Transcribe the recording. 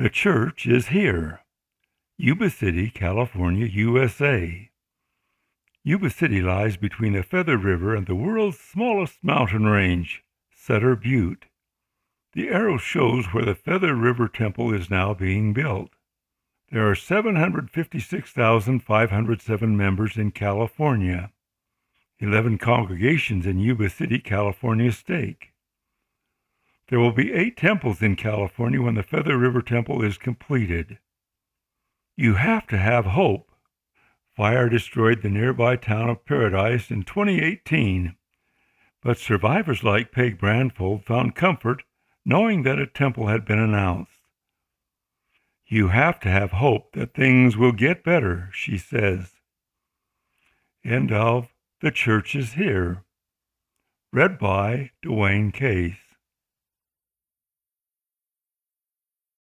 The church is here. Yuba City, California, USA. Yuba City lies between the Feather River and the world's smallest mountain range, Sutter Butte. The arrow shows where the Feather River Temple is now being built. There are 756,507 members in California, 11 congregations in Yuba City, California State. There will be eight temples in California when the Feather River Temple is completed. You have to have hope. Fire destroyed the nearby town of Paradise in 2018, but survivors like Peg Brandfold found comfort knowing that a temple had been announced. You have to have hope that things will get better, she says. End of The Church is Here. Read by Dwayne Case.